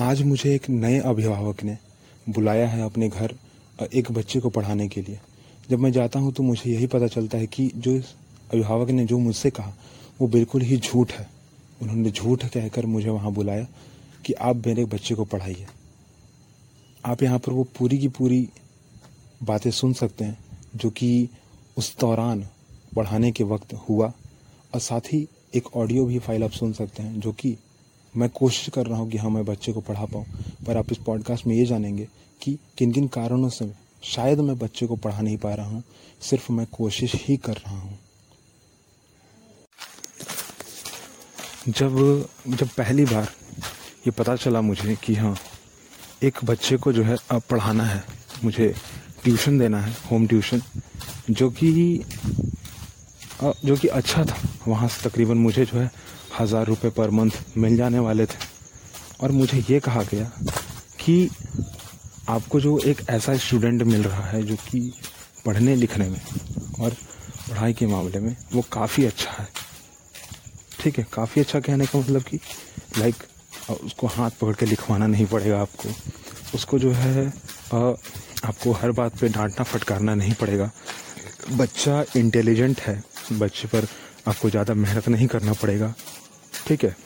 आज मुझे एक नए अभिभावक ने बुलाया है अपने घर एक बच्चे को पढ़ाने के लिए। जब मैं जाता हूँ तो मुझे यही पता चलता है कि जो अभिभावक ने जो मुझसे कहा, वो बिल्कुल ही झूठ है। उन्होंने झूठ कहकर मुझे वहाँ बुलाया कि आप मेरे बच्चे को पढ़ाइए। आप यहाँ पर वो पूरी की पूरी बातें सुन सकते हैं, जो कि उस दौरान पढ़ाने के वक्त हुआ। और साथ ही एक ऑडियो भी फ़ाइल आप सुन सकते हैं, जो कि मैं कोशिश कर रहा हूँ कि हाँ मैं बच्चे को पढ़ा पाऊँ, पर आप इस पॉडकास्ट में ये जानेंगे कि किन किन कारणों से शायद मैं बच्चे को पढ़ा नहीं पा रहा हूँ, सिर्फ़ मैं कोशिश ही कर रहा हूँ। जब जब पहली बार ये पता चला मुझे कि हाँ एक बच्चे को जो है अब पढ़ाना है, मुझे ट्यूशन देना है, होम ट्यूशन, जो कि जो कि अच्छा था। वहाँ से तकरीबन मुझे जो है हज़ार रुपये पर मंथ मिल जाने वाले थे। और मुझे ये कहा गया कि आपको जो एक ऐसा स्टूडेंट मिल रहा है जो कि पढ़ने लिखने में और पढ़ाई के मामले में वो काफ़ी अच्छा है। ठीक है, काफ़ी अच्छा कहने का मतलब कि लाइक उसको हाथ पकड़ के लिखवाना नहीं पड़ेगा आपको। उसको जो है आपको हर बात पे डांटना फटकारना नहीं पड़ेगा। बच्चा इंटेलिजेंट है, बच्चे पर आपको ज़्यादा मेहनत नहीं करना पड़ेगा। ठीक है?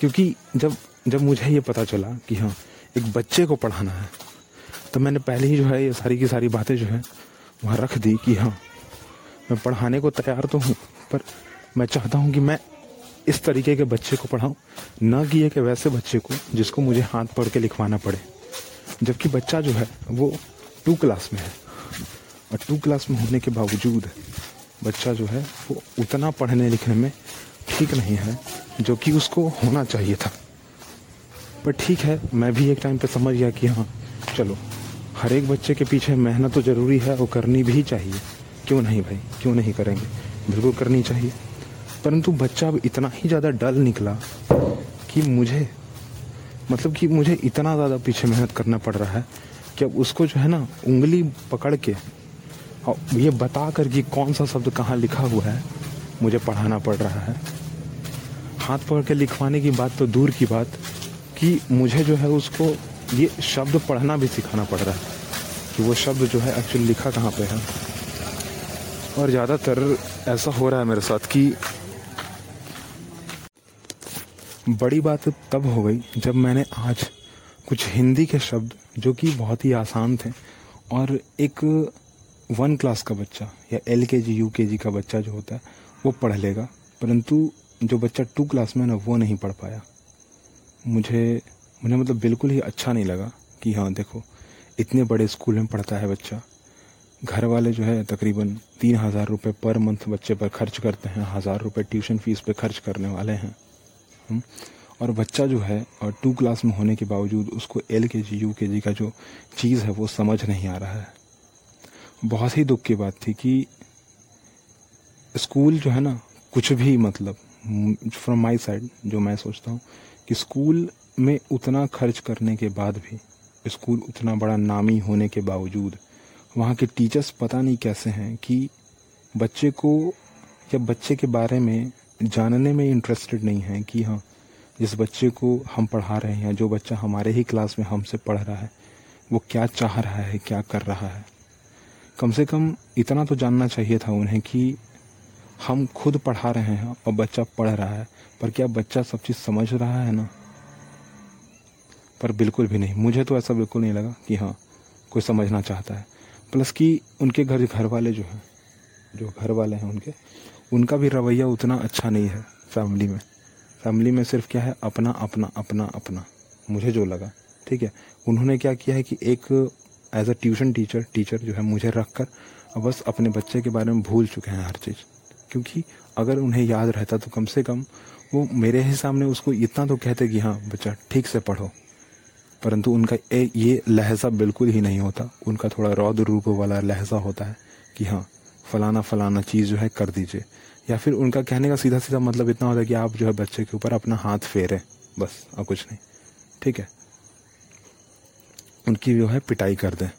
क्योंकि जब जब मुझे ये पता चला कि हाँ एक बच्चे को पढ़ाना है तो मैंने पहले ही जो है ये सारी की सारी बातें जो है वहाँ रख दी कि हाँ मैं पढ़ाने को तैयार तो हूँ, पर मैं चाहता हूँ कि मैं इस तरीके के बच्चे को पढ़ाऊँ, न कि एक वैसे बच्चे को जिसको मुझे हाथ पढ़ के लिखवाना पड़े। जबकि बच्चा जो है, वो टू क्लास में है और टू क्लास में होने के बावजूद बच्चा जो है, वो उतना पढ़ने लिखने में ठीक नहीं है, जो कि उसको होना चाहिए था। पर ठीक है, मैं भी एक टाइम पे समझ गया कि हाँ चलो, हर एक बच्चे के पीछे मेहनत तो ज़रूरी है और करनी भी चाहिए। क्यों नहीं भाई? क्यों नहीं करेंगे? बिल्कुल करनी चाहिए। परंतु बच्चा अब इतना ही ज़्यादा डल निकला कि मुझे मतलब कि मुझे इतना ज़्यादा पीछे मेहनत करना पड़ रहा है कि अब उसको जो है ना, उंगली पकड़ के, और ये बता कर कि कौन सा शब्द कहाँ लिखा हुआ है, मुझे पढ़ाना पड़ रहा है। हाथ पकड़ के लिखवाने की बात तो दूर की बात, कि मुझे जो है उसको ये शब्द पढ़ना भी सिखाना पड़ रहा है, कि वो शब्द जो है एक्चुअली लिखा कहाँ पे है। और ज़्यादातर ऐसा हो रहा है मेरे साथ कि बड़ी बात तब हो गई जब मैंने आज कुछ हिंदी के शब्द जो कि बहुत ही आसान थे, और एक वन क्लास का बच्चा या एल के जी, यू के जी का बच्चा जो होता है, वो पढ़ लेगा। परंतु जो बच्चा टू क्लास में ना वो नहीं पढ़ पाया। मुझे मुझे मतलब बिल्कुल ही अच्छा नहीं लगा कि हाँ देखो इतने बड़े स्कूल में पढ़ता है बच्चा। घर वाले जो है तकरीबन तीन हज़ार रुपये पर मंथ बच्चे पर खर्च करते हैं हज़ार रुपये ट्यूशन फ़ीस पे खर्च करने वाले हैं। हम्म, और बच्चा जो है और टू क्लास में होने के बावजूद उसको एल के जी यू के जी का जो चीज़ है वो समझ नहीं आ रहा है। बहुत ही दुख की बात थी कि स्कूल जो है ना कुछ भी मतलब फ्रॉम माई साइड जो मैं सोचता हूँ कि स्कूल में उतना खर्च करने के बाद भी, स्कूल उतना बड़ा नामी होने के बावजूद, वहाँ के टीचर्स पता नहीं कैसे हैं कि बच्चे को, या बच्चे के बारे में जानने में इंटरेस्टेड नहीं है कि हाँ जिस बच्चे को हम पढ़ा रहे हैं, जो बच्चा हमारे ही क्लास में हमसे पढ़ रहा है, वो क्या चाह रहा है, क्या कर रहा है। कम से कम इतना तो जानना चाहिए था उन्हें कि हम खुद पढ़ा रहे हैं और बच्चा पढ़ रहा है। पर क्या बच्चा सब चीज़ समझ रहा है ना? पर बिल्कुल भी नहीं। मुझे तो ऐसा बिल्कुल नहीं लगा कि हाँ कोई समझना चाहता है। प्लस कि उनके घर घर वाले जो हैं, जो घर वाले हैं उनके, उनका भी रवैया उतना अच्छा नहीं है फैमिली में। फैमिली में सिर्फ़ क्या है, अपना अपना अपना अपना। मुझे जो लगा, ठीक है? उन्होंने क्या किया है कि एक as a tuition teacher teacher जो है, मुझे रख कर बस अपने बच्चे के बारे में भूल चुके हैं हर चीज़। क्योंकि अगर उन्हें याद रहता तो कम से कम वो मेरे ही सामने उसको इतना तो कहते कि हाँ बच्चा ठीक से पढ़ो। परंतु उनका ए, ये लहजा बिल्कुल ही नहीं होता। उनका थोड़ा रौद्र रूप वाला लहजा होता है कि हाँ फलाना फलाना चीज़ जो है कर दीजिए। या फिर उनका कहने का सीधा सीधा मतलब इतना होता है कि आप जो है बच्चे के ऊपर अपना हाथ फेरें बस और कुछ नहीं। ठीक है? उनकी जो है पिटाई कर दें।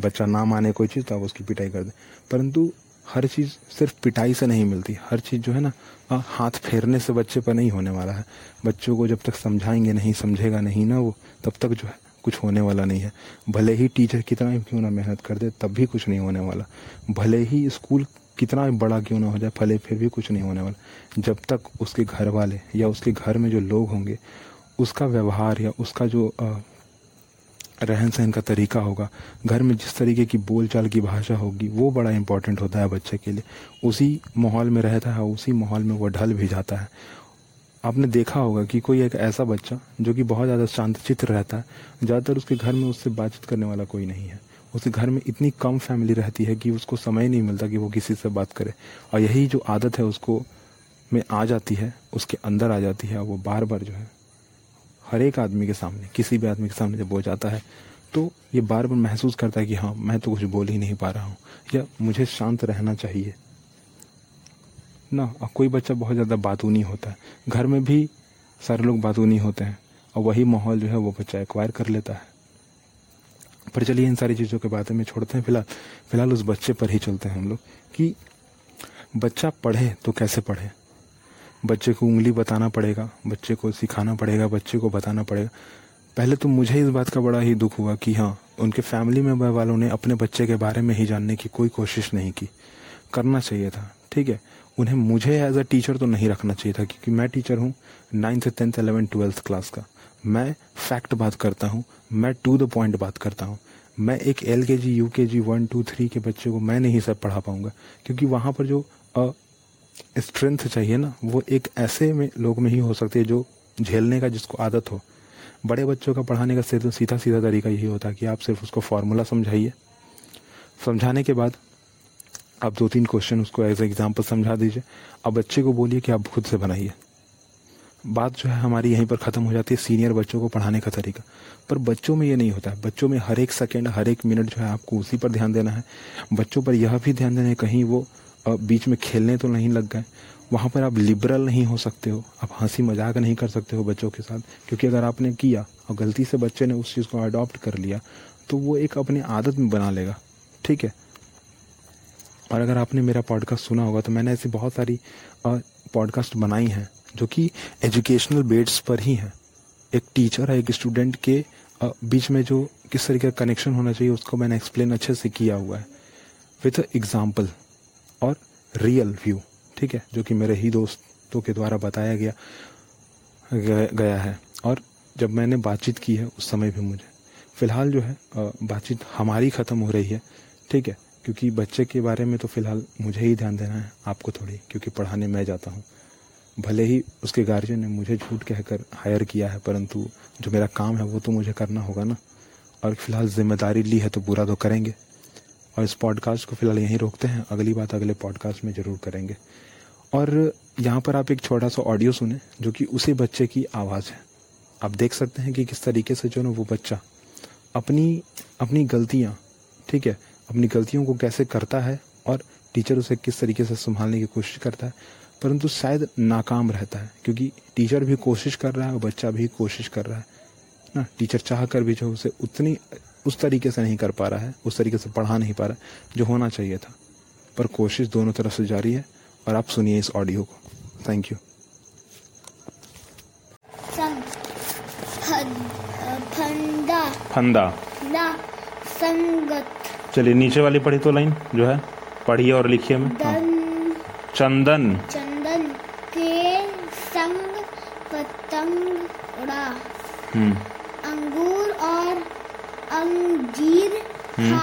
बच्चा ना माने कोई चीज़ तो आप उसकी पिटाई कर दें। परंतु हर चीज़ सिर्फ़ पिटाई से नहीं मिलती। हर चीज़ जो है ना हाथ फेरने से बच्चे पर नहीं होने वाला है। बच्चों को जब तक समझाएँगे नहीं, समझेगा नहीं ना वो, तब तक जो है कुछ होने वाला नहीं है। भले ही टीचर कितना भी क्यों ना मेहनत कर दे, तब भी कुछ नहीं होने वाला। भले ही स्कूल कितना भी बड़ा क्यों ना हो जाए भले फिर भी कुछ नहीं होने वाला। जब तक उसके घर वाले या उसके घर में जो लोग होंगे, उसका व्यवहार या उसका जो रहन सहन का तरीका होगा। घर में जिस तरीके की बोलचाल की भाषा होगी, वो बड़ा इंपॉर्टेंट होता है बच्चे के लिए। उसी माहौल में रहता है, उसी माहौल में वो ढल भी जाता है। आपने देखा होगा कि कोई एक ऐसा बच्चा जो कि बहुत ज़्यादा शांत चित्र रहता है, ज़्यादातर उसके घर में उससे बातचीत करने वाला कोई नहीं है। उसके घर में इतनी कम फैमिली रहती है कि उसको समय नहीं मिलता कि वो किसी से बात करे। और यही जो आदत है उसको में आ जाती है, उसके अंदर आ जाती है और वो बार बार जो है हर एक आदमी के सामने, किसी भी आदमी के सामने जब वो जाता है तो ये बार बार महसूस करता है कि हाँ मैं तो कुछ बोल ही नहीं पा रहा हूँ, या मुझे शांत रहना चाहिए। ना कोई बच्चा बहुत ज़्यादा बातूनी होता है। घर में भी सारे लोग बातूनी होते हैं, और वही माहौल जो है वो बच्चा एक्वायर कर लेता है। पर चलिए इन सारी चीज़ों के बारे में छोड़ते हैं, फ़िलहाल फ़िलहाल उस बच्चे पर ही चलते हैं हम लोग, कि बच्चा पढ़े तो कैसे पढ़े? बच्चे को उंगली बताना पड़ेगा, बच्चे को सिखाना पड़ेगा, बच्चे को बताना पड़ेगा। पहले तो मुझे इस बात का बड़ा ही दुख हुआ कि हाँ उनके फैमिली मेंबर वालों ने अपने बच्चे के बारे में ही जानने की कोई कोशिश नहीं की। करना चाहिए था, ठीक है? उन्हें मुझे एज अ टीचर तो नहीं रखना चाहिए था, क्योंकि मैं टीचर हूँ ninth tenth eleven twelfth class का। मैं फैक्ट बात करता हूँ, मैं टू द पॉइंट बात करता हूँ। मैं एक एल के जी यू के जी वन टू थ्री के बच्चे को मैं नहीं सब पढ़ा पाऊँगा, क्योंकि वहाँ पर जो स्ट्रेंथ चाहिए ना, वो एक ऐसे में लोग में ही हो सकती है जो झेलने का जिसको आदत हो। बड़े बच्चों का पढ़ाने का सिर्फ़ सीधा सीधा तरीका यही होता है कि आप सिर्फ़ उसको फॉर्मूला समझाइए। समझाने के बाद आप दो तीन क्वेश्चन उसको एज एग्ज़ाम्पल समझा दीजिए। अब बच्चे को बोलिए कि आप खुद से बनाइए। बात जो है हमारी यहीं पर ख़त्म हो जाती है सीनियर बच्चों को पढ़ाने का तरीका। पर बच्चों में ये नहीं होता। है बच्चों में हर एक सेकेंड हर एक मिनट जो है आपको उसी पर ध्यान देना है। बच्चों पर यह भी ध्यान देना है, कहीं वो बीच में खेलने तो नहीं लग गए। वहाँ पर आप लिबरल नहीं हो सकते हो। आप हँसी मज़ाक नहीं कर सकते हो बच्चों के साथ। क्योंकि अगर आपने किया और गलती से बच्चे ने उस चीज़ को अडॉप्ट कर लिया तो वो एक अपनी आदत में बना लेगा। ठीक है? और अगर आपने मेरा पॉडकास्ट सुना होगा तो मैंने ऐसी बहुत सारी पॉडकास्ट बनाई हैं, जो कि एजुकेशनल बेड्स पर ही हैं। एक टीचर है, एक स्टूडेंट के बीच में जो किस तरीके का कनेक्शन होना चाहिए, उसको मैंने एक्सप्लेन अच्छे से किया हुआ है। विथ एग्ज़ाम्पल और रियल व्यू ठीक है, जो कि मेरे ही दोस्तों के द्वारा बताया गया गया है। और जब मैंने बातचीत की है, उस समय भी मुझे। फ़िलहाल जो है बातचीत हमारी ख़त्म हो रही है, ठीक है, क्योंकि बच्चे के बारे में तो फ़िलहाल मुझे ही ध्यान देना है, आपको थोड़ी, क्योंकि पढ़ाने मैं जाता हूँ। भले ही उसके गार्जियन ने मुझे झूठ कहकर हायर किया है, परंतु जो मेरा काम है, वो तो मुझे करना होगा ना। और फ़िलहाल ज़िम्मेदारी ली है तो पूरा तो करेंगे। और इस पॉडकास्ट को फ़िलहाल यहीं रोकते हैं। अगली बात अगले पॉडकास्ट में ज़रूर करेंगे। और यहाँ पर आप एक छोटा सा ऑडियो सुने, जो कि उसी बच्चे की आवाज़ है। आप देख सकते हैं कि किस तरीके से जो ना वो बच्चा अपनी अपनी गलतियाँ, ठीक है, अपनी गलतियों को कैसे करता है और टीचर उसे किस तरीके से संभालने की कोशिश करता है। परंतु शायद नाकाम रहता है, क्योंकि टीचर भी कोशिश कर रहा है और बच्चा भी कोशिश कर रहा है। ना टीचर चाह कर भी जो उसे उतनी उस तरीके से नहीं कर पा रहा है उस तरीके से पढ़ा नहीं पा रहा है जो होना चाहिए था। पर कोशिश दोनों तरफ़ से जारी है और आप सुनिए इस ऑडियो को। थैंक यू फंदा। फंदा। ना संगत। चलिए नीचे वाली पढ़ी तो लाइन जो है पढ़िए और लिखिए में हाँ। चंदन। चंदन के संग पतंग उड़ा। हम्म। अंजीर हम्म।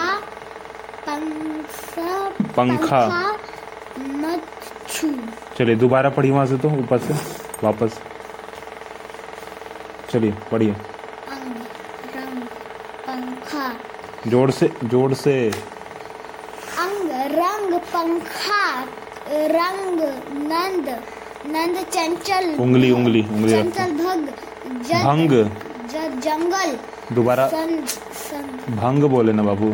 पंखा पंखा। मत छू चलिए दोबारा पढ़िए वहाँ से तो ऊपर से वापस। चलिए पढ़िए। पंखा। ज़ोर से ज़ोर से। अंग रंग पंखा रंग नंद। नंद चंचल। उंगली उंगली उंगली चंचल भग जद भंग। जद जंगल। दोबारा भंग बोले ना बाबू।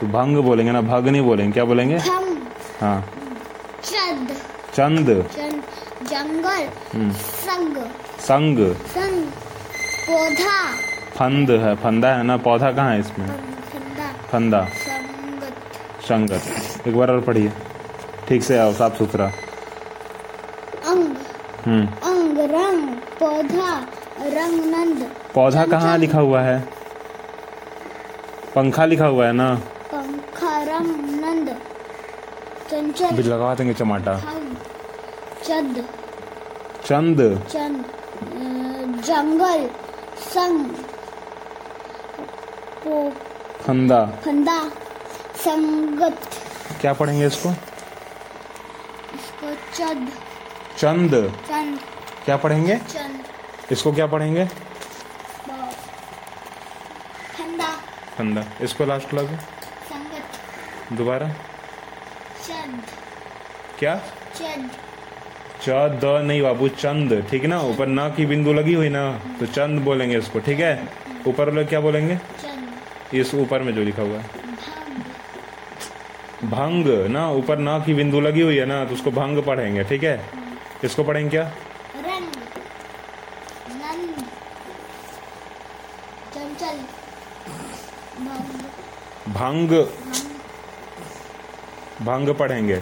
तो भंग बोलेंगे ना भग नहीं बोलेंगे क्या बोलेंगे? हाँ। चद। चंद। जंगल। हम्म, संग। संग। संग। पौधा। फंद है फंदा है ना? पौधा कहाँ है इसमें? फंदा संगत। एक बार और पढ़िए। ठीक से आओ साफ़ सुथरा। अंग। हम्म। अंग रंग। पौधा। रंग नंद। पौधा कहाँ लिखा हुआ है? पंखा लिखा हुआ है ना? पंखा रंग नंद चंचल लगा देंगे हम चद। चंद? चंद जंगल संग। फंदा। फंदा संगत। क्या पढ़ेंगे इसको? इसको चद। चंद। चंद। क्या पढ़ेंगे? चंद। इसको क्या पढ़ेंगे? फंदा इसको लास्ट लगे दोबारा। क्या? चंद। च द नहीं बाबू चंद। ठीक है ना? ऊपर ना की बिंदु लगी हुई ना तो चंद बोलेंगे इसको ठीक है? ऊपर वाले क्या बोलेंगे? इस ऊपर में जो लिखा हुआ है। भंग। भंग ना? ऊपर ना की बिंदु लगी हुई है ना तो उसको भंग पढ़ेंगे ठीक है। इसको पढ़ेंगे क्या रंग नंद चंचल भंग भंग पढ़ेंगे।